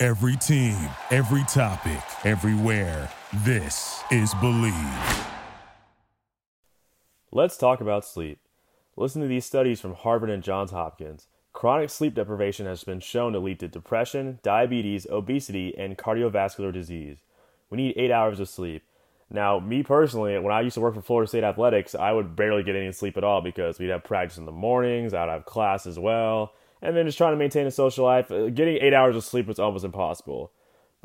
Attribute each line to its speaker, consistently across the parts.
Speaker 1: Every team, every topic, everywhere. This is Believe.
Speaker 2: Let's talk about sleep. Listen to these studies from Harvard and Johns Hopkins. Chronic sleep deprivation has been shown to lead to depression, diabetes, obesity, and cardiovascular disease. We need eight hours of sleep. Now, me personally, when I used to work for Florida State Athletics, I would barely get any sleep at all because we'd have practice in the mornings, I'd have class as well, and then just trying to maintain a social life. uh, Getting eight hours of sleep was almost impossible.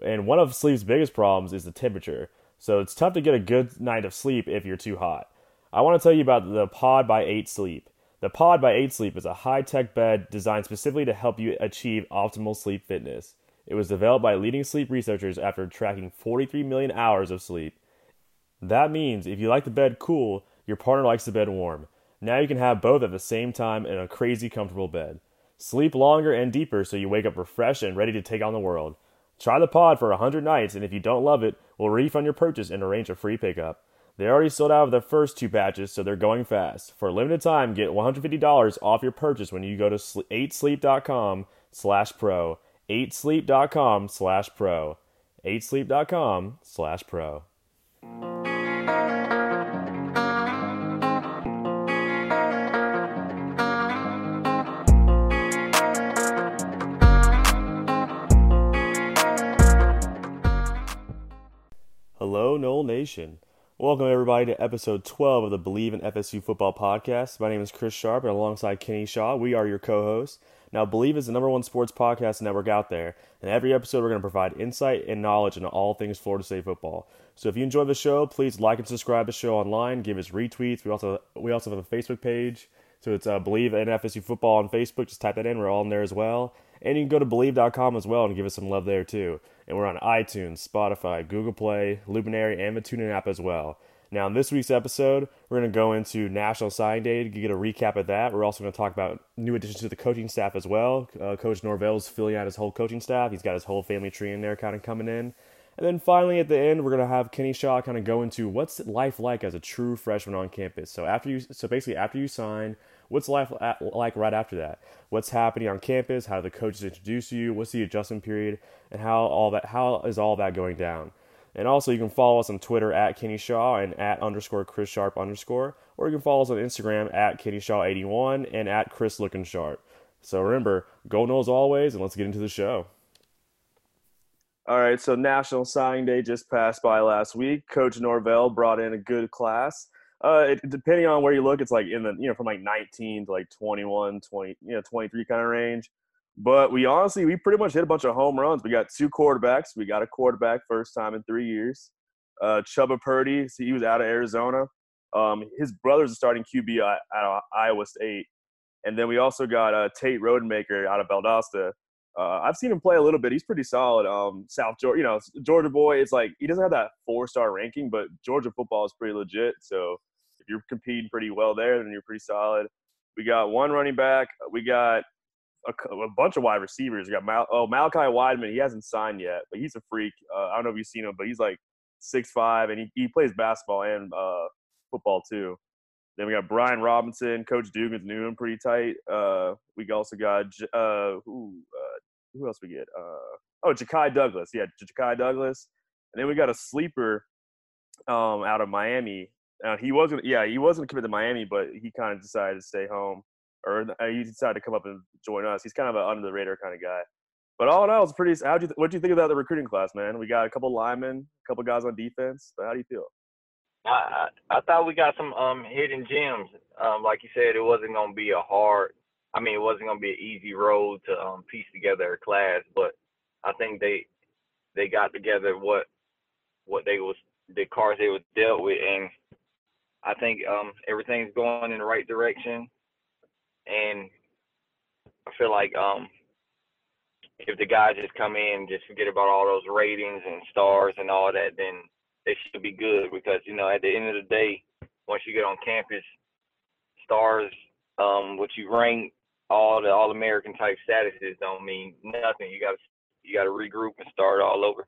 Speaker 2: And one of sleep's biggest problems is the temperature. So it's tough to get a good night of sleep if you're too hot. I want to tell you about the Pod by 8 Sleep. The Pod by 8 Sleep is a high tech bed designed specifically to help you achieve optimal sleep fitness. It was developed by leading sleep researchers after tracking 43 million hours of sleep. That means if you like the bed cool, your partner likes the bed warm. Now you can have both at the same time in a crazy comfortable bed. Sleep longer and deeper so you wake up refreshed and ready to take on the world. Try the pod for 100 nights, and if you don't love it, we'll refund your purchase and arrange a free pickup. They already sold out of their first two batches, so they're going fast. For a limited time, get $150 off your purchase when you go to 8sleep.com slash pro. 8sleep.com slash pro. 8sleep.com slash pro. Hello, Nole Nation. Welcome, everybody, to episode 12 of the Believe in FSU Football podcast. My name is Chris Sharp, and alongside Kenny Shaw, we are your co hosts. Now, Believe is the number one sports podcast network out there, and every episode we're going to provide insight and knowledge into all things Florida State football. So if you enjoy the show, please like and subscribe to the show online, give us retweets. We also we also have a Facebook page. So it's uh, Believe in FSU Football on Facebook. Just type that in. We're all in there as well. And you can go to Believe.com as well and give us some love there too. And we're on iTunes, Spotify, Google Play, Luminary, and the TuneIn app as well. Now, in this week's episode, we're going to go into National Signing Day to get a recap of that. We're also going to talk about new additions to the coaching staff as well. Uh, Coach Norvell's filling out his whole coaching staff. He's got his whole family tree in there kind of coming in. And then finally, at the end, we're gonna have Kenny Shaw kind of go into what's life like as a true freshman on campus. So after you, so basically after you sign, what's life at, like right after that? What's happening on campus? How do the coaches introduce you? What's the adjustment period? And how all that? How is all that going down? And also, you can follow us on Twitter at Kenny Shaw and at underscore Chris Sharp underscore, or you can follow us on Instagram at Kenny Shaw81 and at Chris Looking Sharp. So remember, go Noles always, and let's get into the show. All right, so National Signing Day just passed by last week. Coach Norvell brought in a good class. Uh, it, depending on where you look, it's like in the you know from like 19 to like 21, 20, you know 23 kind of range. But we honestly we pretty much hit a bunch of home runs. We got two quarterbacks. We got a quarterback first time in three years. Uh, Chubba Purdy, so he was out of Arizona. Um, his brother's a starting QB at, at Iowa State, and then we also got uh, Tate Rodemaker out of Valdosta. Uh, I've seen him play a little bit. He's pretty solid. Um, South Georgia, you know, Georgia boy. It's like he doesn't have that four star ranking, but Georgia football is pretty legit. So if you're competing pretty well there, then you're pretty solid. We got one running back. We got a, a bunch of wide receivers. We got Mal- oh Malachi Wideman. He hasn't signed yet, but he's a freak. Uh, I don't know if you've seen him, but he's like six five, and he, he plays basketball and uh, football too. Then we got Brian Robinson. Coach Dugans knew him pretty tight. Uh, we also got uh, who uh, who else we get? Uh, oh, Ja'Khi Douglas. Yeah, Ja'Khi Douglas. And then we got a sleeper um, out of Miami. Uh, he wasn't. Yeah, he wasn't committed to Miami, but he kind of decided to stay home, or uh, he decided to come up and join us. He's kind of an under the radar kind of guy. But all in all, it's pretty. How do you? What do you think about the recruiting class, man? We got a couple linemen, a couple guys on defense. How do you feel?
Speaker 3: I, I I thought we got some um hidden gems. Um, like you said, it wasn't gonna be a hard. I mean, it wasn't gonna be an easy road to um piece together a class, but I think they they got together what what they was the cards they were dealt with, and I think um everything's going in the right direction, and I feel like um if the guys just come in, just forget about all those ratings and stars and all that, then they should be good because you know at the end of the day, once you get on campus, stars, um, what you rank, all the all American type statuses don't mean nothing. You got to you got to regroup and start all over.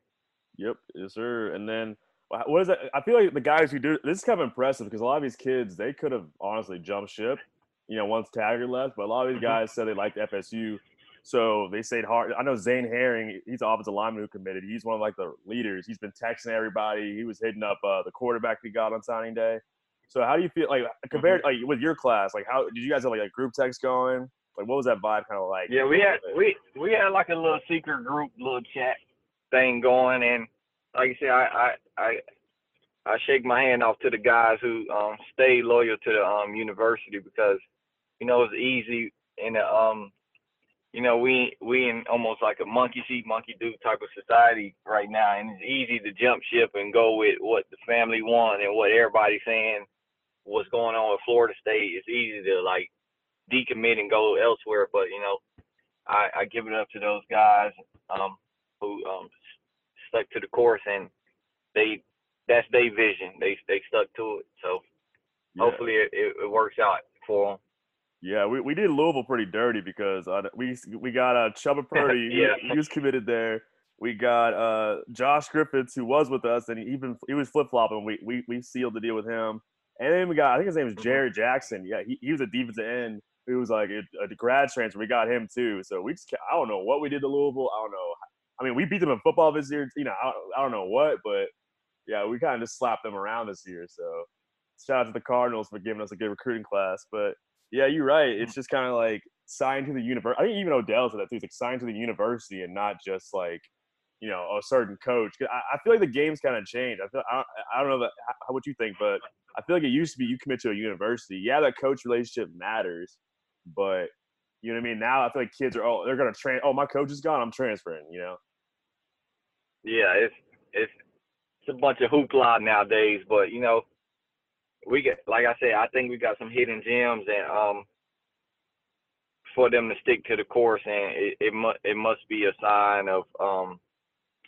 Speaker 2: Yep, yes sir. And then what is that? I feel like the guys who do this is kind of impressive because a lot of these kids they could have honestly jumped ship, you know, once Taggart left. But a lot of these mm-hmm. guys said they liked FSU, so they stayed hard. I know Zane Herring, he's the offensive lineman who committed. He's one of like the leaders. He's been texting everybody. He was hitting up uh, the quarterback we got on signing day. So how do you feel like compared mm-hmm. like with your class? Like how did you guys have like a group text going? Like what was that vibe kind of like?
Speaker 3: Yeah, we had we we had like a little secret group, little chat thing going, and like you said, I I I, I shake my hand off to the guys who um stayed loyal to the um university because you know it's easy the um you know we we in almost like a monkey see monkey do type of society right now, and it's easy to jump ship and go with what the family want and what everybody's saying. What's going on with Florida State? It's easy to like decommit and go elsewhere, but you know, I, I give it up to those guys um, who um, stuck to the course and they that's their vision. They they stuck to it. So yeah. hopefully it, it, works out for them.
Speaker 2: Yeah, we, we did Louisville pretty dirty because uh, we we got uh, Chubba Purdy. yeah. he, he was committed there. We got uh, Josh Griffiths, who was with us, and he even he was flip flopping. We, we we sealed the deal with him. And then we got I think his name is mm-hmm. Jared Jackson. Yeah, he, he was a defensive end He was like a, a grad transfer. We got him too. So we just I don't know what we did to Louisville. I don't know. I mean, we beat them in football this year. You know, I, I don't know what, but yeah, we kind of just slapped them around this year. So shout out to the Cardinals for giving us a good recruiting class. But yeah, you're right. It's just kind of like signed to the university. I think even Odell said that too. It's like signed to the university and not just like you know a certain coach. I, I feel like the game's kind of changed. I feel I don't, I don't know that, how, what you think, but I feel like it used to be you commit to a university. Yeah, that coach relationship matters, but you know what I mean. Now I feel like kids are oh they're gonna train. Oh my coach is gone. I'm transferring. You know.
Speaker 3: Yeah, it's it's it's a bunch of hoopla nowadays, but you know, we get like I said, I think we got some hidden gems, and um, for them to stick to the course, and it it must it must be a sign of um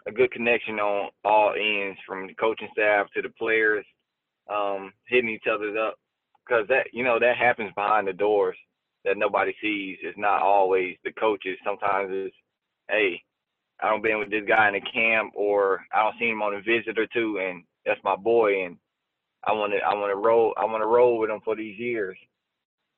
Speaker 3: a good connection on all ends, from the coaching staff to the players, um, hitting each other up, because that you know that happens behind the doors that nobody sees. It's not always the coaches. Sometimes it's, hey, I don't been with this guy in a camp, or I don't see him on a visit or two, and that's my boy, and I want to I want to roll I want to roll with him for these years.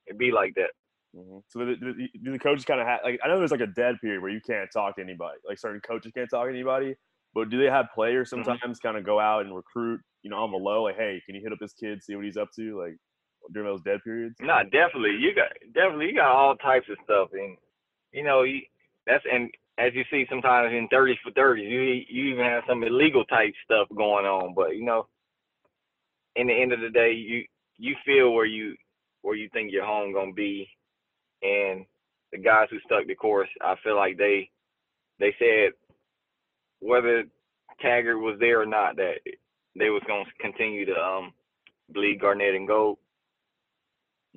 Speaker 3: It'd be like that.
Speaker 2: Mm-hmm. So the, the, the coaches kind of have like I know there's like a dead period where you can't talk to anybody. Like certain coaches can't talk to anybody. But do they have players mm-hmm. sometimes mm-hmm. kind of go out and recruit, you know, on the low, like, hey, can you hit up this kid, see what he's up to, like during those dead periods?
Speaker 3: Nah, definitely. You got definitely you got all types of stuff, and you know, you, that's and as you see sometimes in 30s for 30s, you you even have some illegal type stuff going on. But you know, in the end of the day, you you feel where you where you think your home gonna be, and the guys who stuck the course, I feel like they they said whether Taggart was there or not, that they was gonna continue to um bleed Garnet and gold.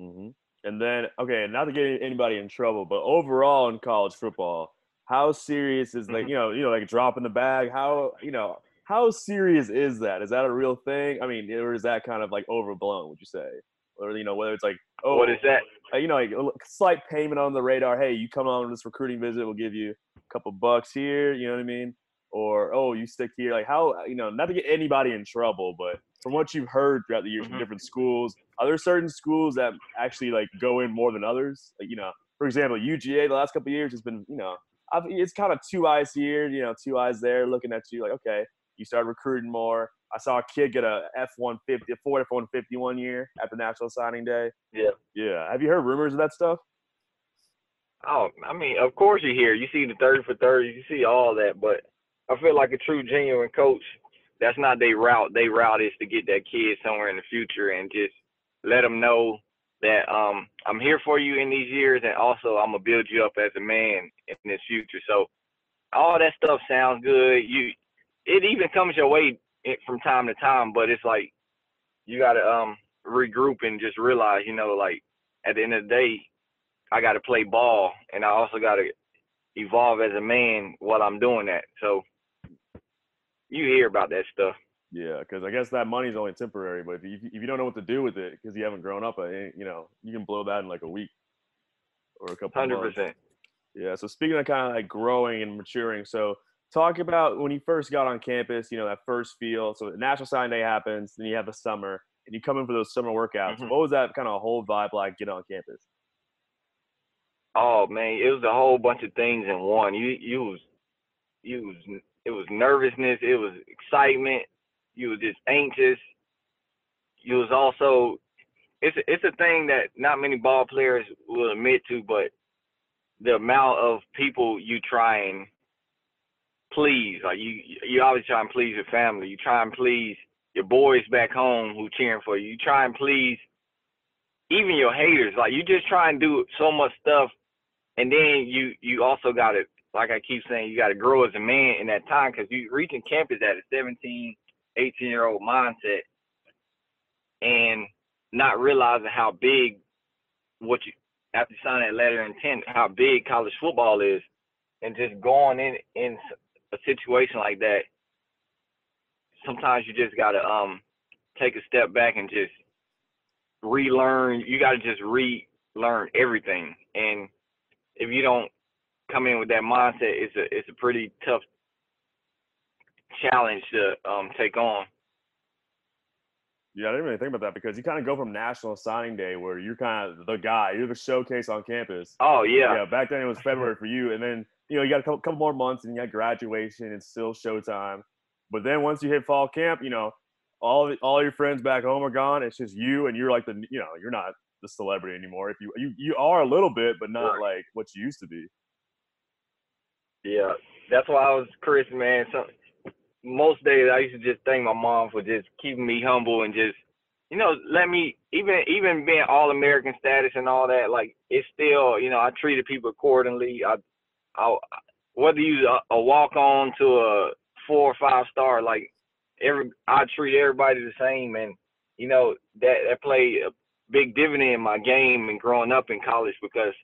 Speaker 2: Mm-hmm. And then, okay, not to get anybody in trouble, but overall in college football, how serious is like mm-hmm. you know you know like dropping the bag? How you know how serious is that? Is that a real thing? I mean, or is that kind of like overblown? Would you say? Or you know whether it's like oh
Speaker 3: what is that?
Speaker 2: You know, like a slight payment on the radar. Hey, you come on this recruiting visit, we'll give you a couple bucks here. You know what I mean? Or oh, you stick here. Like how you know not to get anybody in trouble, but from what you've heard throughout the years mm-hmm. from different schools, are there certain schools that actually like go in more than others? Like, you know, for example, UGA the last couple years has been you know I've, it's kind of two eyes here, you know, two eyes there, looking at you like, okay, you start recruiting more. I saw a kid get a F one fifty, a Ford F one fifty one year at the National Signing Day.
Speaker 3: Yeah,
Speaker 2: yeah. Have you heard rumors of that stuff?
Speaker 3: Oh, I mean, of course you hear. You see the thirty for thirty. You see all that, but I feel like a true genuine coach. That's not their route. Their route is to get that kid somewhere in the future and just let them know that um, I'm here for you in these years, and also I'm gonna build you up as a man in this future. So all that stuff sounds good. You, it even comes your way from time to time, but it's like you gotta um regroup and just realize, you know, like at the end of the day, I gotta play ball, and I also gotta evolve as a man while I'm doing that. So you hear about that stuff.
Speaker 2: Yeah, because I guess that money's only temporary. But if you, if you don't know what to do with it because you haven't grown up, you know, you can blow that in like a week or a couple.
Speaker 3: Hundred percent.
Speaker 2: Yeah. So speaking of kind of like growing and maturing, so talk about when you first got on campus. You know, that first feel. So the National Sign Day happens, then you have the summer, and you come in for those summer workouts. Mm-hmm. What was that kind of whole vibe like? Get on campus.
Speaker 3: Oh man, it was a whole bunch of things in one. You you was you was it was nervousness, it was excitement, you was just anxious. You was also it's a, it's a thing that not many ball players will admit to, but the amount of people you try and please, like you you always try and please your family. You try and please your boys back home who cheering for you. You try and please even your haters. Like you just try and do so much stuff, and then you you also got to like I keep saying, you got to grow as a man in that time because you reaching campus at a 17, 18 year old mindset, and not realizing how big what you after you sign that letter of intent, how big college football is, and just going in in a situation like that. Sometimes you just gotta um take a step back and just relearn. You gotta just relearn everything, and if you don't come in with that mindset, it's a it's a pretty tough challenge to um, take on.
Speaker 2: Yeah, I didn't really think about that because you kind of go from National Signing Day where you're kind of the guy, you're the showcase on campus.
Speaker 3: Oh yeah.
Speaker 2: Yeah, back then it was February for you, and then you know you got a couple, couple more months and you got graduation and still showtime. But then once you hit fall camp, you know all all your friends back home are gone. It's just you, and you're like the you know you're not the celebrity anymore. If you you you are a little bit, but not right. like what you used to be.
Speaker 3: Yeah, that's why I was Chris, man. So most days I used to just thank my mom for just keeping me humble and just, you know, let me even even being all American status and all that. Like it's still, you know, I treated people accordingly. I, I whether you a, a walk on to a four or five star, like every I treat everybody the same, and you know that that played a big dividend in my game and growing up in college because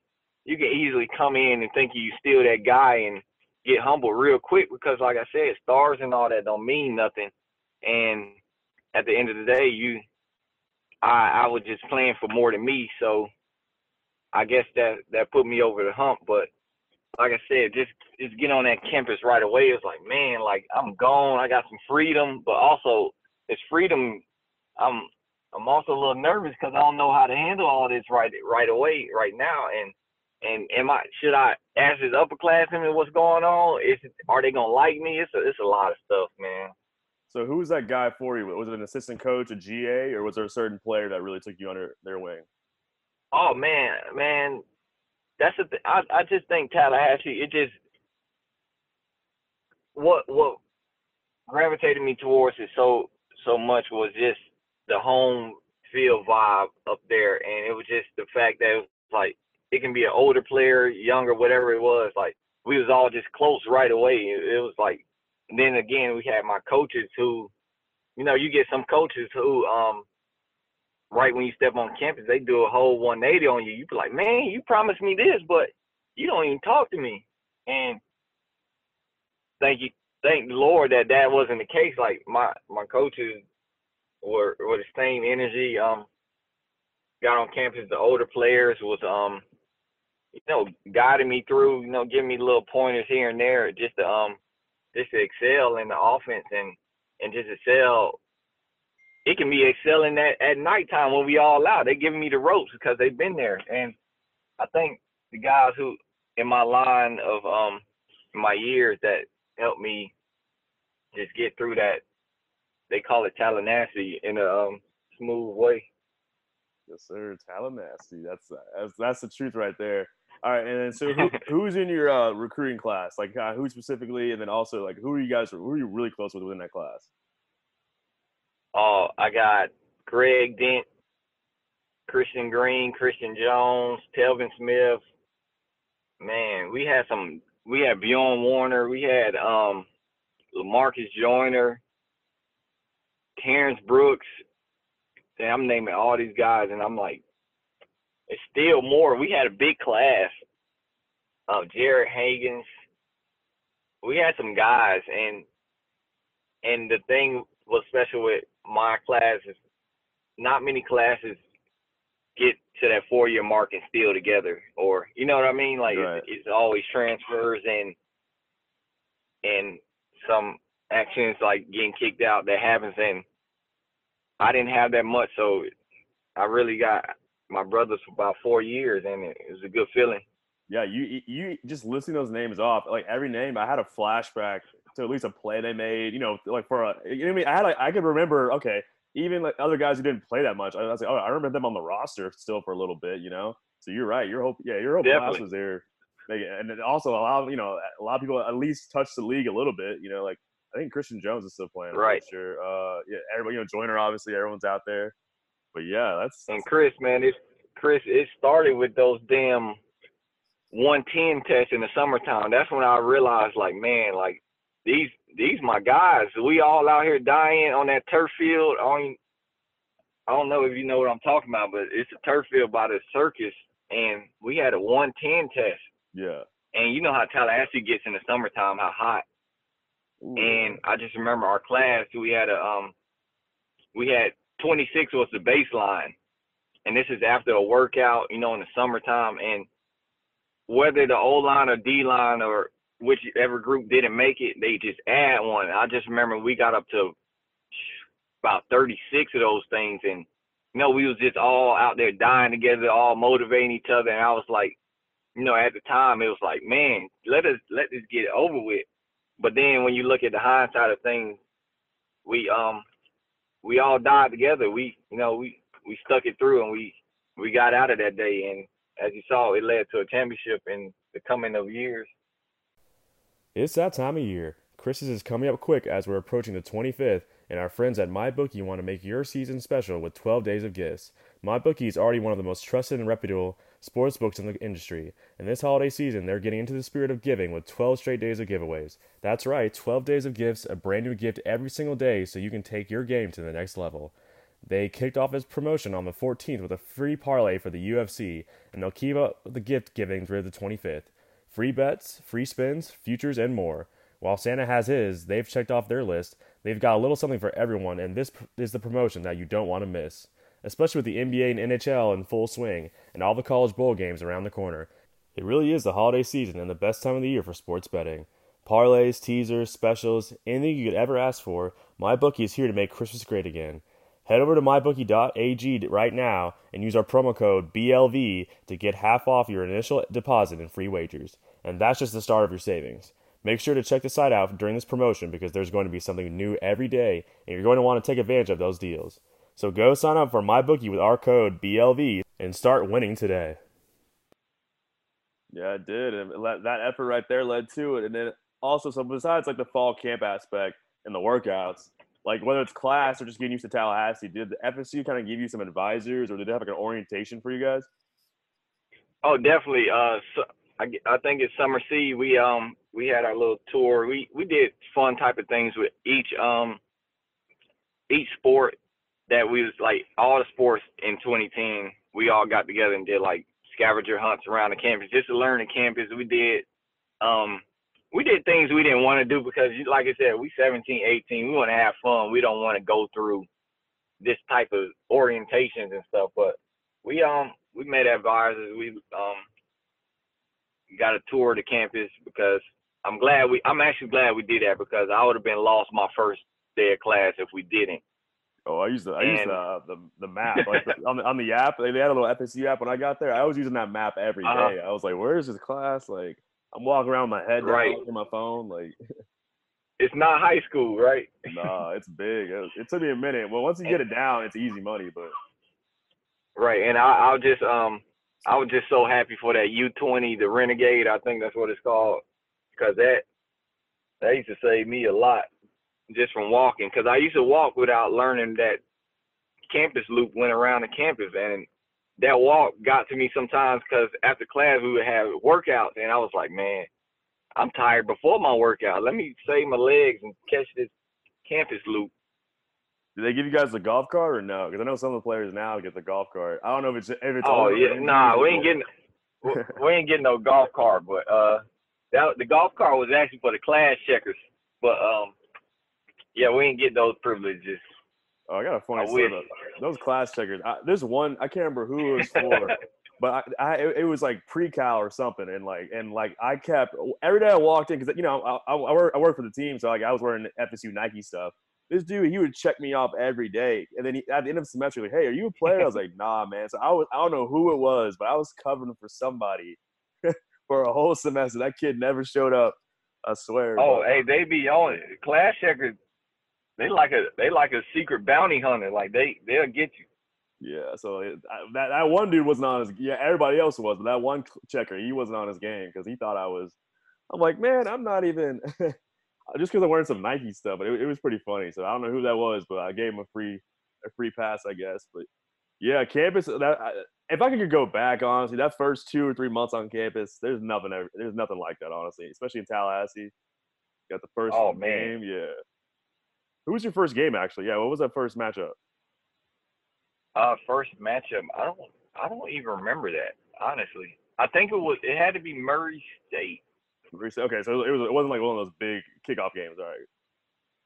Speaker 3: you can easily come in and think you still that guy and get humble real quick because, like I said, stars and all that don't mean nothing. And at the end of the day, you, I, I was just playing for more than me. So I guess that that put me over the hump. But like I said, just just get on that campus right away. It's like, man, like I'm gone. I got some freedom, but also it's freedom. I'm I'm also a little nervous because I don't know how to handle all this right right away right now. And and am I should I ask this upperclassmen what's going on? Is are they gonna like me? It's a, it's a lot of stuff, man.
Speaker 2: So who was that guy for you? Was it an assistant coach, a GA, or was there a certain player that really took you under their wing?
Speaker 3: Oh man, man, that's the th- I I just think Tallahassee. It just what what gravitated me towards it so so much was just the home field vibe up there, and it was just the fact that it was like it can be an older player, younger, whatever it was. Like we was all just close right away. It, was like then again we had my coaches who, you know, you get some coaches who um right when you step on campus they do a whole 180 on you. You be like, man, you promised me this, but you don't even talk to me. And thank you, thank the Lord that that wasn't the case. Like my my coaches were were the same energy. Um, got on campus. The older players was um you know, guiding me through, you know, giving me little pointers here and there just to um just to excel in the offense and and just excel. It can be excelling at, at nighttime when we all out. They're giving me the ropes because they've been there. And I think the guys who in my line of um my years that helped me just get through that they call it Tallahassee in a um, smooth way.
Speaker 2: Yes, sir. Tallahassee. That's that's that's the truth right there. All right, and then so who, who's in your uh, recruiting class? Like uh, who specifically, and then also like who are you guys? Who are you really close with within that class?
Speaker 3: Oh, I got Greg Dent, Christian Green, Christian Jones, Telvin Smith. Man, we had some. We had Bjoern Werner. We had um, Lamarcus Joyner, Terrence Brooks. And I'm naming all these guys, and I'm like, it's still more. We had a big class. uh, Jarred Haggins. We had some guys, and and the thing was special with my class is not many classes get to that four year mark and still together, or you know what I mean? Like
Speaker 2: Right.
Speaker 3: it's, it's always transfers and and some actions like getting kicked out that happens, and I didn't have that much, so I really got my brothers for about four years, and it, was a good feeling.
Speaker 2: Yeah, you you just listing those names off, like every name, I had a flashback to at least a play they made. You know, like for a, you know what I mean? I had like I could remember. Okay, even like other guys who didn't play that much, I was like, oh, I remember them on the roster still for a little bit. You know, so you're right. Your whole yeah, your whole class was there, and then also a lot of you know a lot of people at least touch the league a little bit. You know, like I think Christian Jones is still playing. I'm
Speaker 3: Right.
Speaker 2: Sure. Uh, yeah, everybody. You know, Joyner obviously everyone's out there, but yeah, that's
Speaker 3: And Chris, man, it Chris, it started with those damn 110 tests in the summertime. That's when I realized, like, man, like these these my guys. We all out here dying on that turf field. I don't, I don't know if you know what I'm talking about, but it's a turf field by the circus, and we had a 110 test.
Speaker 2: yeah.
Speaker 3: And you know how Tallahassee gets in the summertime, how hot.
Speaker 2: Ooh,
Speaker 3: And I just remember our class, we had a um we had 26 was the baseline. And this is after a workout, you know, in the summertime and whether the O line or D line or whichever group didn't make it, they just add one. I just remember we got up to about 36 of those things and you know, we was just all out there dying together, all motivating each other and I was like, you know, at the time it was like, man, let us let this get over with. But then when you look at the hindsight of things, we um we all died together. We you know we we stuck it through and we we got out of that day. And as you saw, it led to a championship in the coming of years.
Speaker 2: It's that time of year. Christmas is coming up quick as we're approaching the 25th, and our friends at MyBookie want to make your season special with 12 days of gifts. MyBookie is already one of the most trusted and reputable sports books in the industry, and this holiday season they're getting into the spirit of giving with 12 straight days of giveaways. That's right, 12 days of gifts, a brand new gift every single day so you can take your game to the next level. They kicked off this promotion on the 14th with a free parlay for the UFC, and they'll keep up the gift giving through the 25th. Free bets, free spins, futures, and more. While Santa has his, they've checked off their list. They've got a little something for everyone, and this is the promotion that you don't want to miss. Especially with the NBA and NHL in full swing, and all the college bowl games around the corner. It really is the holiday season and the best time of the year for sports betting. Parlays, teasers, specials, anything you could ever ask for, MyBookie is here to make Christmas great again. Head over to mybookie.ag right now and use our promo code BLV to get half off your initial deposit and free wagers. And that's just the start of your savings. Make sure to check the site out during this promotion because there's going to be something new every day and you're going to want to take advantage of those deals. So go sign up for MyBookie with our code BLV and start winning today. Yeah, it did. And that that effort right there led to it. And then also, so besides like the fall camp aspect and the workouts, like whether it's class or just getting used to Tallahassee, did the FSU kind of give you some advisors or did they have like an orientation for you guys?
Speaker 3: Oh, definitely. Uh, so, I, g- I think it's summer C. We um we had our little tour. We we did fun type of things with each um each sport that we was like all the sports in 2010. We all got together and did like scavenger hunts around the campus just to learn the campus. We did um we did things we didn't want to do because like I said, we 17, 18. We want to have fun. We don't want to go through this type of orientations and stuff. But we um we met advisors. We um got a tour of the campus because I'm glad we I'm actually glad we did that because I would have been lost my first day of class if we didn't.
Speaker 2: Oh, I used the I used the the, the map like the, on the on the app. They, they had a little FSU app when I got there. I was using that map every day.
Speaker 3: Uh-huh.
Speaker 2: I was like, "Where's this class?" Like, I'm walking around with my head down,
Speaker 3: Right.
Speaker 2: at my phone. Like,
Speaker 3: It's not high school, right?
Speaker 2: nah, it's big. It, it took me a minute. Well, once you get it down, it's easy money. But
Speaker 3: Right. And I I was just um I was just so happy for that U20, the Renegade. I think that's what it's called, because that that used to save me a lot just from walking. Because I used to walk without learning that campus loop went around the campus, and that walk got to me sometimes. Because after class we would have workouts, and I was like, man, I'm tired before my workout. Let me save my legs and catch this campus loop.
Speaker 2: did they give you guys the golf cart or no? Because I know some of the players now get the golf cart. I don't know if it's if it's.
Speaker 3: Oh yeah, nah, we ain't getting. we ain't getting no golf cart, but uh, that the golf cart was actually for the class checkers. But um, yeah, we ain't get those privileges.
Speaker 2: Oh, I got a funny
Speaker 3: I
Speaker 2: story those class checkers. I, there's one I can't remember who it was for, but I, I it- was like pre-cal or something, and like and like I kept every day I walked in because you know I, I, I work I work for the team, so like I was wearing FSU Nike stuff. This dude, he would check me off every day, and then he, at the end of the semester, like, "Hey, are you a player?" I was like, "Nah, man." So I was I don't know who it was, but I was covering for somebody for a whole semester. That kid never showed up. I swear.
Speaker 3: Oh,
Speaker 2: but-
Speaker 3: hey, they be on it. Class checkers. They like a they like a secret bounty hunter. Like they they'll get you.
Speaker 2: Yeah, so it, I, that that one dude wasn't on his. Yeah, everybody else was, but that one checker, he wasn't on his game because he thought I was. I'm like, man, I'm not even. just because I'm wearing some Nike stuff, but it, it was pretty funny. So I don't know who that was, but I gave him a free a free pass, I guess. But yeah, campus. That I, if I could go back, honestly, that first two or three months on campus, there's nothing. There's nothing like that, honestly, especially in Tallahassee. Got the first
Speaker 3: Oh, man.
Speaker 2: game, yeah. Who was your first game actually? Yeah, what was that first matchup?
Speaker 3: Uh, first matchup. I don't I don't even remember that honestly. I think it was it had to be Murray State.
Speaker 2: Rec- Okay, so it was it wasn't like one of those big kickoff games, all right.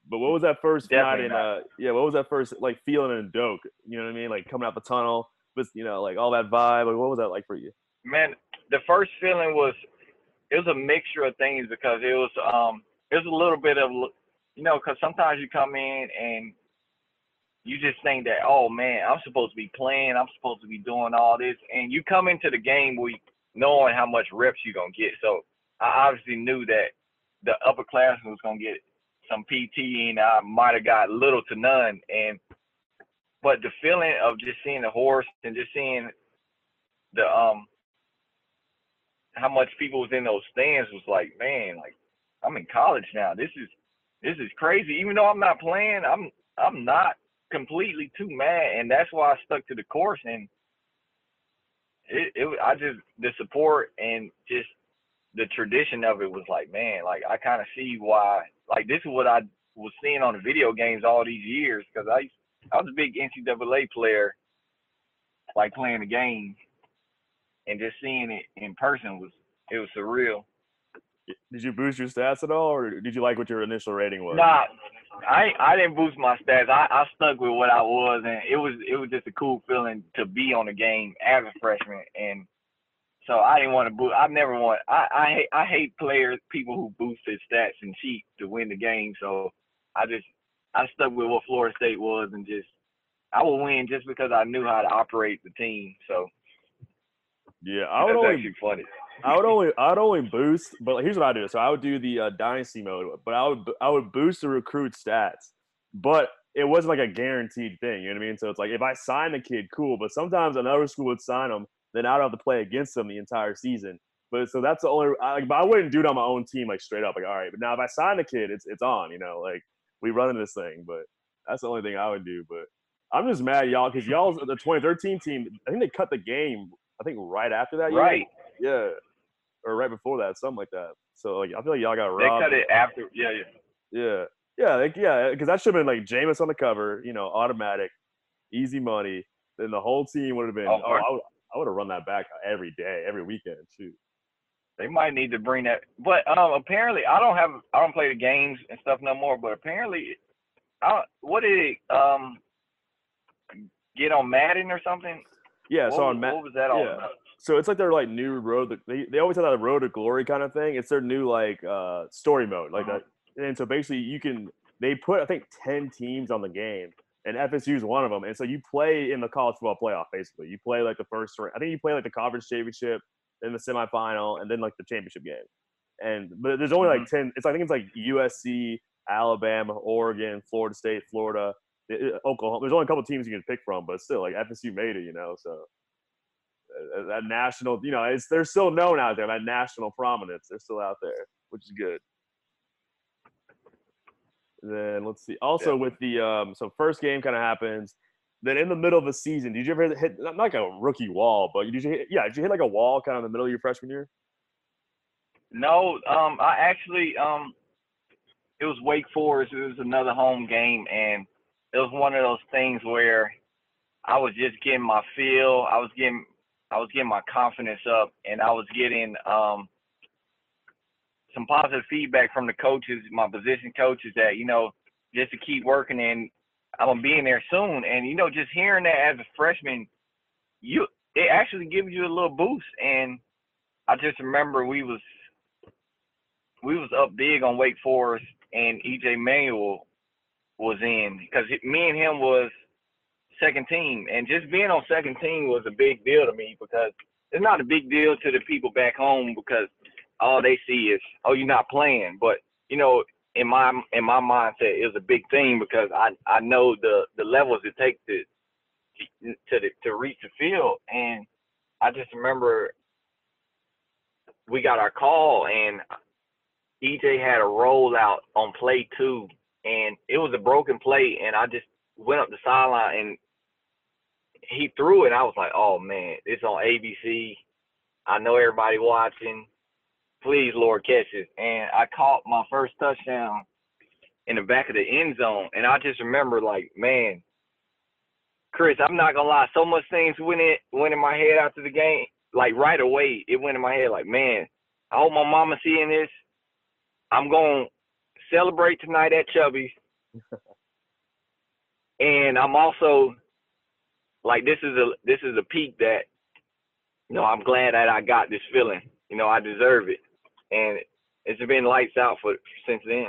Speaker 2: But what was that first night
Speaker 3: Definitely
Speaker 2: in
Speaker 3: not.
Speaker 2: uh yeah, what was that first like feeling in Doak? You know what I mean? Like coming out the tunnel, with you know, like all that vibe. Like what was that like for you?
Speaker 3: Man, the first feeling was it was a mixture of things because it was um it was a little bit of you know because sometimes you come in and you just think that oh man I'm supposed to be playing I'm supposed to be doing all this and you come into the game week knowing how much reps you're gonna get so I obviously knew that the upperclassmen was gonna get some PT and I might have got little to none and but the feeling of just seeing the horse and just seeing the um how much people was in those stands was like, man, like I'm in college now. This is this is crazy. Even though I'm not playing, I'm I'm not completely too mad, and that's why I stuck to the course. And it, it I just the support and just the tradition of it was like, man, like I kind of see why. Like this is what I was seeing on the video games all these years because I I was a big NCAA player, like playing the game and just seeing it in person was it was surreal.
Speaker 2: Did you boost your stats at all, or did you like what your initial rating was?
Speaker 3: Nah, I I didn't boost my stats. I, I stuck with what I was, and it was it was just a cool feeling to be on the game as a freshman, and so I didn't want to boost. I never want. I I hate I hate players people who boost their stats and cheat to win the game. So I just I stuck with what Florida State was, and just I would win just because I knew how to operate the team. So
Speaker 2: Yeah, I would only
Speaker 3: actually funny.
Speaker 2: I would only I would only boost, but here's what I do. So I would do the uh, dynasty mode, but I would I would boost the recruit stats, but it wasn't like a guaranteed thing. You know what I mean? So it's like if I sign the kid, cool. But sometimes another school would sign him, then I'd have to play against them the entire season. But so that's the only. I, like, but I wouldn't do it on my own team like straight up. Like all right, but now if I sign the kid, it's it's on. You know, like we run running this thing. But that's the only thing I would do. But I'm just mad, y'all, because y'all the 2013 team. I think they cut the game. I think right after that. year.
Speaker 3: Right.
Speaker 2: Yeah, or right before that, something like that. So like, I feel like y'all got robbed.
Speaker 3: They cut it after. Yeah, yeah.
Speaker 2: Yeah, yeah, like, yeah, because that should have been like Jameis on the cover, you know, automatic, easy money. Then the whole team would have been.
Speaker 3: Oh,
Speaker 2: Oh, I would, I would have run that back every day, every weekend. Shoot.
Speaker 3: They might need to bring that. But um, apparently, I don't have. I don't play the games and stuff no more. But apparently, I what did it um get on Madden or something?
Speaker 2: Yeah,
Speaker 3: what,
Speaker 2: so
Speaker 3: was,
Speaker 2: on Matt,
Speaker 3: what was that all
Speaker 2: yeah.
Speaker 3: about?
Speaker 2: So it's like their like new road. to- They they always have that road to glory kind of thing. It's their new like uh story mode, like
Speaker 3: Uh-huh.
Speaker 2: that. And so basically, you can they put I think ten teams on the game, and FSU is one of them. And so you play in the college football playoff. Basically, you play like the first. I think you play like the conference championship, then the semifinal, and then like the championship game. And but there's only like ten. It's I think it's like USC, Alabama, Oregon, Florida State, Florida, uh, Oklahoma. There's only a couple teams you can pick from, but still, like FSU made it, you know. So that national, you know, it's they're still known out there. That national prominence, they're still out there, which is good. Then let's see. Also with the um, so first game kind of happens. Then in the middle of the season, did you ever hit not like a rookie wall, but did you hit, yeah, did you hit like a wall kind of in the middle of your freshman year?
Speaker 3: No, um, I actually um, it was Wake Forest. It was another home game, and it was one of those things where I was just getting my feel. I was getting I was getting my confidence up, and I was getting um, some positive feedback from the coaches, my position coaches, that you know just to keep working and I'm gonna be in there soon. And you know, just hearing that as a freshman, you it actually gives you a little boost. And I just remember we was we was up big on Wake Forest, and EJ Manuel was in because me and him was second team, and just being on second team was a big deal to me because it's not a big deal to the people back home because all they see is oh you're not playing, but you know in my in my mindset it was a big thing because I I know the the levels it takes to to the, to reach the field, and I just remember we got our call and EJ had a rollout on play two, and it was a broken play, and I just went up the sideline and he threw it. I was like, oh man, it's on ABC. I know everybody watching. Please, Lord, catch it. And I caught my first touchdown in the back of the end zone, and I just remember like, man, Chris, I'm not gonna lie, so much things went in went in my head after the game. Like right away, it went in my head like, man, I hope my mama seeing this. I'm gonna celebrate tonight at Chubby's. and I'm also like this is a this is a peak that you know, I'm glad that I got this feeling. You know, I deserve it. And it's been lights out for since then.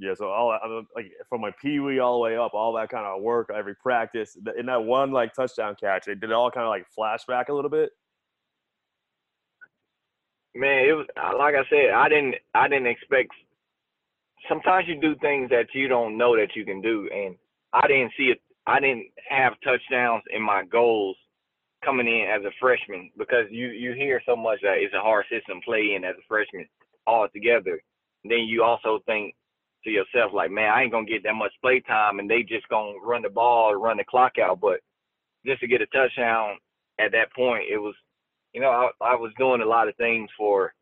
Speaker 2: Yeah, so all like from my pee wee all the way up, all that kind of work, every practice, in that one like touchdown catch, it did it all kind of like flashback a little bit.
Speaker 3: Man, it was uh, like I said, I didn't I didn't expect. Sometimes you do things that you don't know that you can do, and I didn't see it. I didn't have touchdowns in my goals coming in as a freshman because you you hear so much that it's a hard system play in as a freshman altogether. Then you also think to yourself like, man, I ain't gonna get that much play time, and they just gonna run the ball run the clock out. But just to get a touchdown at that point, it was, you know, I, I was doing a lot of things for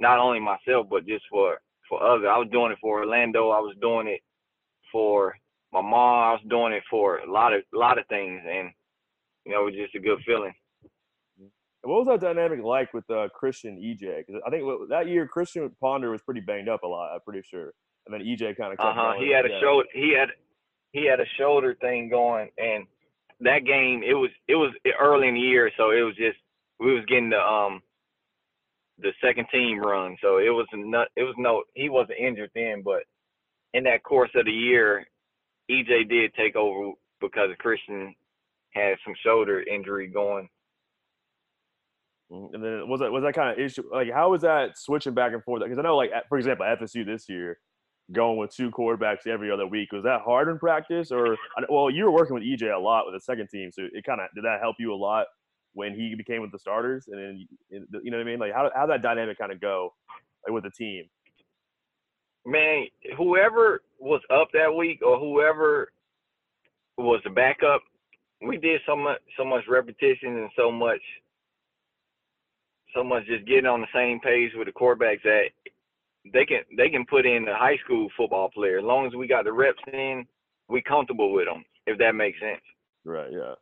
Speaker 3: not only myself but just for for others. I was doing it for Orlando. I was doing it for my mom. I was doing it for a lot of a lot of things, and you know, it was just a good feeling.
Speaker 2: What was that dynamic like with uh, Christian EJ? Because I think that year Christian Ponder was pretty banged up a lot. I'm pretty sure and then EJ kind of
Speaker 3: uh huh. He had a yeah. shoulder. He had he had a shoulder thing going, and that game it was it was early in the year, so it was just we was getting the um the second team run, so it was not it was no he wasn't injured then, but in that course of the year, EJ did take over because Christian had some shoulder injury going.
Speaker 2: Mm, and then was that was that kind of issue? Like, how was that switching back and forth? Because I know, like, for example, FSU this year, going with two quarterbacks every other week. Was that hard in practice, or well, you were working with EJ a lot with the second team, so it kind of did that help you a lot when he became with the starters, and then you know what I mean? Like how how that dynamic kind of go like, with the team?
Speaker 3: Man, whoever was up that week or whoever was the backup, we did so much so much repetition and so much so much just getting on the same page with the quarterbacks that they can they can put in a high school football player as long as we got the reps in. We comfortable with them, if that makes sense.
Speaker 2: Right. Yeah.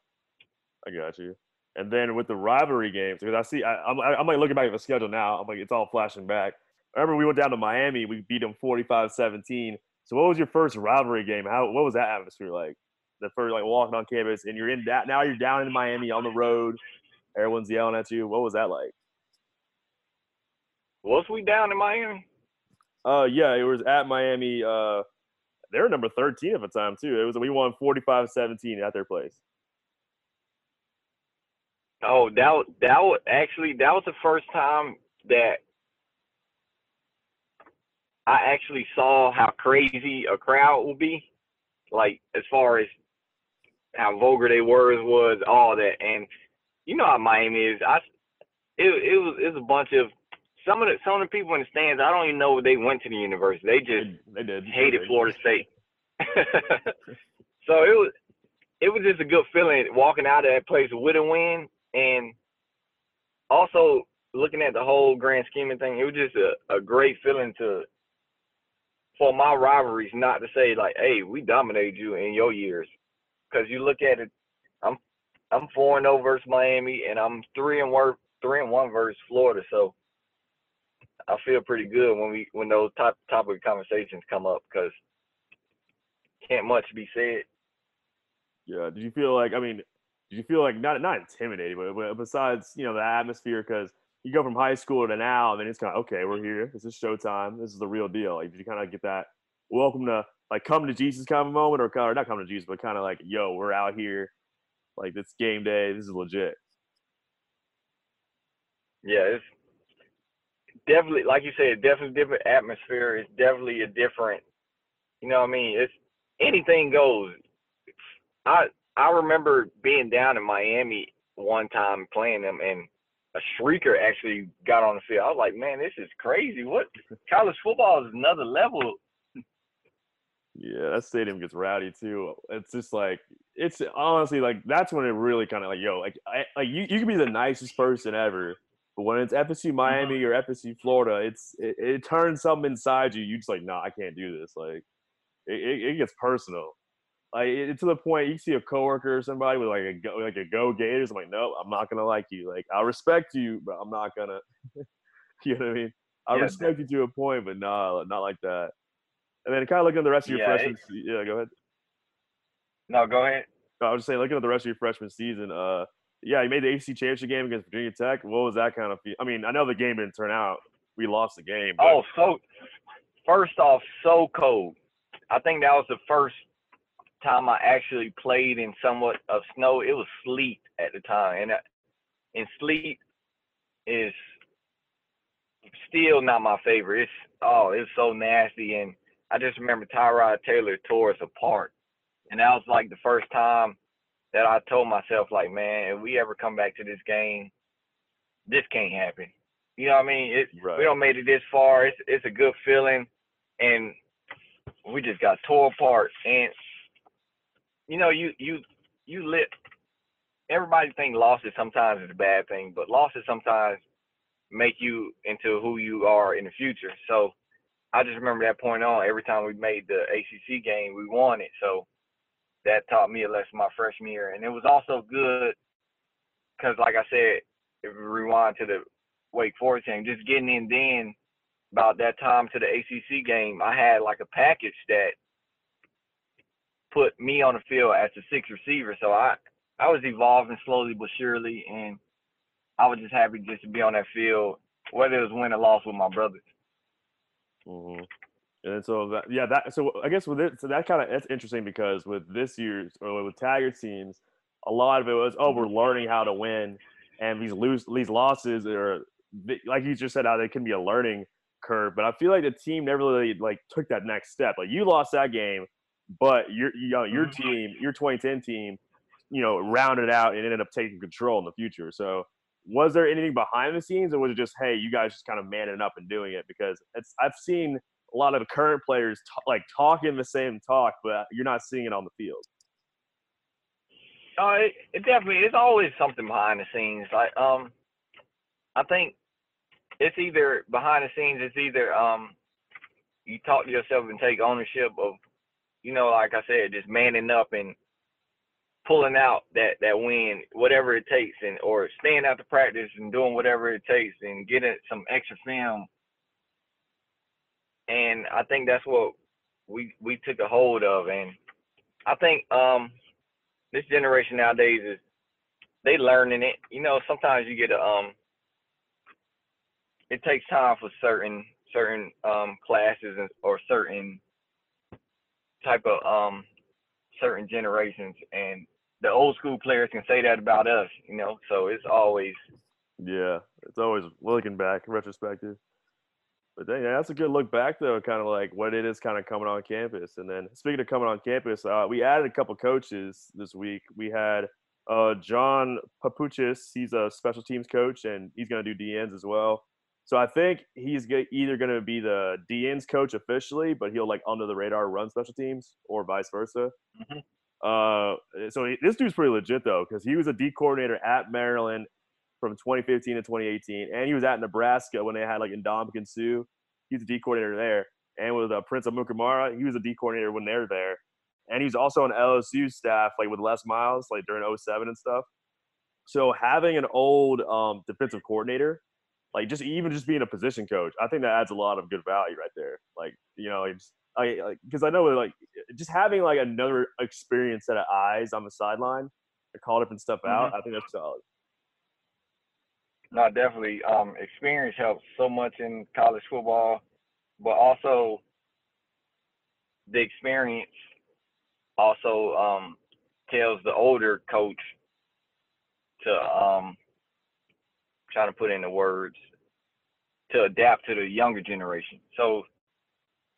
Speaker 2: I got you. And then with the rivalry games, because I see, I, I'm, I'm like looking back at the schedule now. I'm like, it's all flashing back. I remember we went down to Miami. We beat them 45-17. So what was your first rivalry game? How what was that atmosphere like? The first like walking on campus, and you're in that now. You're down in Miami on the road. Everyone's yelling at you. What was that like?
Speaker 3: Was we down in Miami?
Speaker 2: Uh, yeah, it was at Miami. Uh, they were number 13 at the time too. It was we won 45-17 at their place.
Speaker 3: Oh, that that was actually that was the first time that I actually saw how crazy a crowd would be. Like as far as how vulgar they were was all that, and you know how Miami is. I it it was it was a bunch of some of the some of the people in the stands, I don't even know if they went to the university. They just
Speaker 2: they, did
Speaker 3: hated Florida State. so it was it was just a good feeling walking out of that place with a win, and also looking at the whole grand scheme of thing. It was just a, a great feeling to for my rivalries not to say like, hey, we dominated you in your years, because you look at it. I'm I'm four and zero versus Miami, and I'm three and one three and one versus Florida. So I feel pretty good when we when those top topic conversations come up because can't much be said.
Speaker 2: Yeah. Did you feel like? I mean, did you feel like not not intimidated, but, but besides you know the atmosphere because you go from high school to now, and then it's kind of okay, we're here. This is showtime. This is the real deal. Like, you kind of get that welcome to like come to Jesus kind of moment, or, or not come to Jesus, but kind of like, yo, we're out here. Like it's game day. This is legit.
Speaker 3: Yeah, it's definitely like you said, definitely different atmosphere. It's definitely a different. You know what I mean? It's anything goes. I I remember being down in Miami one time playing them, and a shrieker actually got on the field. I was like, man, this is crazy. What college football is another level.
Speaker 2: Yeah, that stadium gets rowdy too. It's just like it's honestly like that's when it really kind of like yo like I, like you you can be the nicest person ever, but when it's FSU uh-huh. Miami or FSU Florida, it's it, it turns something inside you. You just like nah, I can't do this. Like it, it, it gets personal. Like it, to the point you see a coworker or somebody with like a go, like a go Gators. I'm like, no, I'm not gonna like you. Like I respect you, but I'm not gonna. you know what I mean? I
Speaker 3: Yeah.
Speaker 2: respect you to a point, but nah, not like that. And then kind of looking at the rest of your
Speaker 3: Yeah,
Speaker 2: freshman. se- Yeah, go ahead.
Speaker 3: No, go ahead.
Speaker 2: I was just saying, looking at the rest of your freshman season. Uh, yeah, you made the ACC championship game against Virginia Tech. What was that kind of? Feel? I mean, I know the game didn't turn out. We lost the game. But,
Speaker 3: Oh, so first off, so cold. I think that was the first time I actually played in somewhat of snow. It was sleet at the time, and uh, and sleet is still not my favorite. It's oh, it's so nasty, and I just remember Tyrod Taylor tore us apart, and that was like the first time that I told myself, like, man, if we ever come back to this game, this can't happen. You know what I mean? It,
Speaker 2: right.
Speaker 3: we don't made it this far. It's it's a good feeling, and we just got tore apart. And you know, you you you lit. Everybody think losses sometimes is a bad thing, but losses sometimes make you into who you are in the future. So I just remember that point on. Every time we made the ACC game, we won it. So that taught me a lesson my freshman year, and it was also good because, like I said, if we rewind to the Wake Forest game, just getting in then about that time to the ACC game, I had like a package that put me on the field as a sixth receiver. So I I was evolving slowly but surely, and I was just happy just to be on that field, whether it was win or loss with my brothers.
Speaker 2: hmm And so that, yeah, that so I guess with it, so that kind of that's interesting because with this year's or with Taggart teams, a lot of it was oh we're learning how to win, and these lose these losses are like you just said how they can be a learning curve. But I feel like the team never really like took that next step. Like you lost that game, but your you know, your team, your 2010 team, you know, rounded out and ended up taking control in the future. So was there anything behind the scenes, or was it just hey you guys just kind of manning up and doing it? Because it's I've seen a lot of the current players t- like talking the same talk, but you're not seeing it on the field.
Speaker 3: Oh, it, it definitely it's always something behind the scenes. Like um, I think it's either behind the scenes. It's either um, you talk to yourself and take ownership of, you know, like I said, just manning up and pulling out that that win, whatever it takes, and or staying out to practice and doing whatever it takes and getting some extra film. And I think that's what we we took a hold of, and I think um this generation nowadays is they learning it. You know, sometimes you get a um it takes time for certain certain um classes or certain type of um certain generations and the old school players can say that about us, you know. So it's always
Speaker 2: Yeah, it's always looking back, retrospective. But then, yeah, that's a good look back though, kind of like what it is kind of coming on campus. And then speaking of coming on campus, uh, we added a couple coaches this week. We had uh, John Papuchis. He's a special teams coach, and he's going to do DNs as well. So I think he's either going to be the DNs coach officially, but he'll like under the radar run special teams, or vice versa.
Speaker 3: Mhm.
Speaker 2: Uh, so he, this dude's pretty legit though, because he was a D coordinator at Maryland from 2015 to 2018, and he was at Nebraska when they had like Ndamukong Suh. He was a D coordinator there, and with uh, Prince Amukamara, he was a D coordinator when they were there, and he was also on LSU staff like with Les Miles, like during 07 and stuff. So having an old um, defensive coordinator, like just even just being a position coach, I think that adds a lot of good value right there. Like you know, it's I because I know like just having like another experience set of eyes on the sideline to call different stuff out. Mm-hmm. I think that's solid.
Speaker 3: No, definitely. Um, experience helps so much in college football, but also the experience also um, tells the older coach to um, trying to put in the words to adapt to the younger generation. So,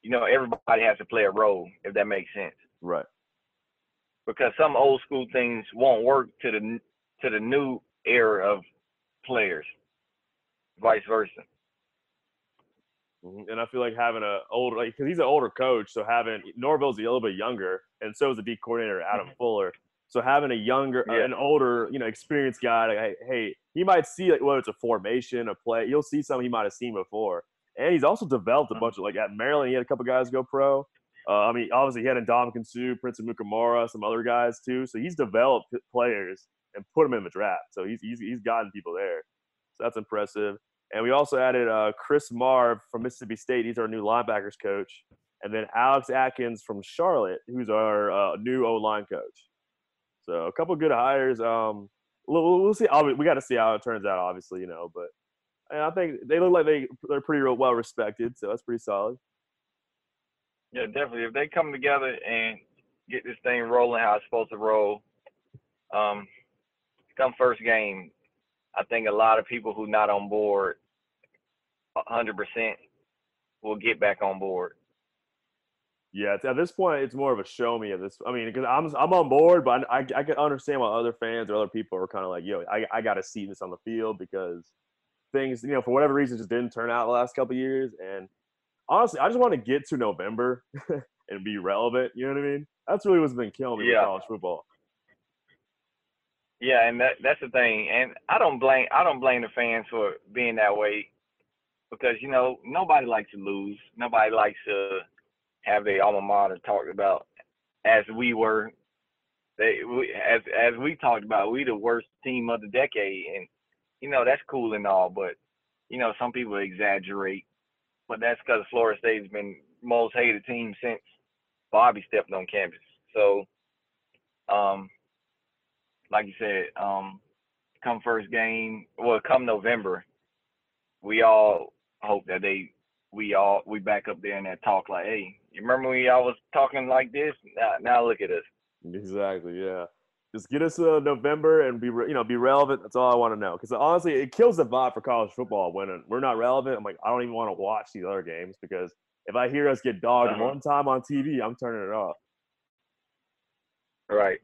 Speaker 3: you know, everybody has to play a role if that makes sense.
Speaker 2: Right.
Speaker 3: Because some old school things won't work to the to the new era of players, vice versa.
Speaker 2: Mm-hmm. And I feel like having a older, like, because he's an older coach, so having Norvell's a little bit younger, and so is the D coordinator Adam. Fuller. So having a younger, yeah. an older, you know, experienced guy, like, hey, he might see like whether it's a formation, a play, you'll see something he might have seen before. And he's also developed a mm-hmm. bunch of like at Maryland, he had a couple guys go pro. Uh, I mean, obviously he had Ndamukong Suh, Prince Amukamara, some other guys too. So he's developed players and put them in the draft. So he's he's, he's gotten people there. So that's impressive. And we also added uh, Chris Marve from Mississippi State. He's our new linebackers coach. And then Alex Atkins from Charlotte, who's our uh, new O line coach. So a couple good hires. Um, we'll, we'll see. We got to see how it turns out, obviously, you know. But I think they look like they they're pretty real well respected, so that's pretty solid.
Speaker 3: Yeah, definitely. If they come together and get this thing rolling how it's supposed to roll, um, come first game, I think a lot of people who not on board 100% will get back on board.
Speaker 2: Yeah, at this point, it's more of a show me at this. I mean, because I'm I'm on board, but I, I can understand why other fans or other people are kind of like, yo, I, I got to see this on the field because things, you know, for whatever reason, just didn't turn out the last couple years. And honestly, I just want to get to November and be relevant. You know what I mean? That's really what's been killing me yeah. with college football.
Speaker 3: Yeah, and that that's the thing. And I don't blame I don't blame the fans for being that way because you know nobody likes to lose. Nobody likes to have their alma mater talked about as we were. They we, as as we talked about, we the worst team of the decade, and you know that's cool and all, but you know some people exaggerate. But that's because Florida State's been most hated team since Bobby stepped on campus. So, um, like you said, um, come first game, well, come November, we all hope that they, we all, we back up there in that talk like, hey, you remember when y'all was talking like this? Now, now look at us.
Speaker 2: Exactly. Yeah. Just get us to November and be, you know, be relevant. That's all I want to know. Because honestly, it kills the vibe for college football when we're not relevant. I'm like, I don't even want to watch these other games because if I hear us get dogged uh-huh. one time on TV, I'm turning it off.
Speaker 3: Right.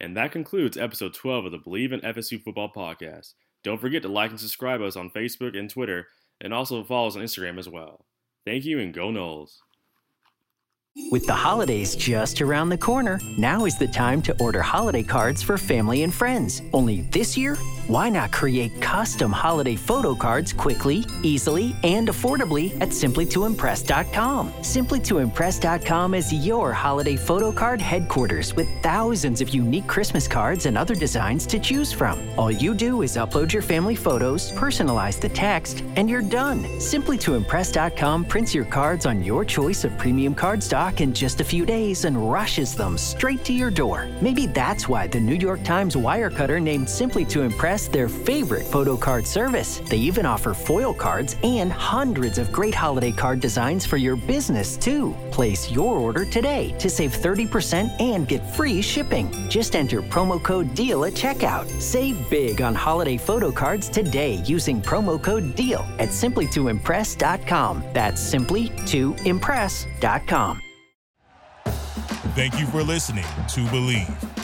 Speaker 2: And that concludes episode 12 of the Bleav in FSU Football podcast. Don't forget to like and subscribe us on Facebook and Twitter, and also follow us on Instagram as well. Thank you and go Noles.
Speaker 4: With the holidays just around the corner, now is the time to order holiday cards for family and friends. Only this year, why not create custom holiday photo cards quickly, easily, and affordably at simplytoimpress.com? Simplytoimpress.com is your holiday photo card headquarters with thousands of unique Christmas cards and other designs to choose from. All you do is upload your family photos, personalize the text, and you're done. Simplytoimpress.com prints your cards on your choice of premium card stock in just a few days and rushes them straight to your door. Maybe that's why the New York Times Wirecutter named Simply to Impress their favorite photo card service. They even offer foil cards and hundreds of great holiday card designs for your business, too. Place your order today to save 30% and get free shipping. Just enter promo code DEAL at checkout. Save big on holiday photo cards today using promo code DEAL at simplytoimpress.com. That's simply to impress.com.
Speaker 1: Thank you for listening to Bleav.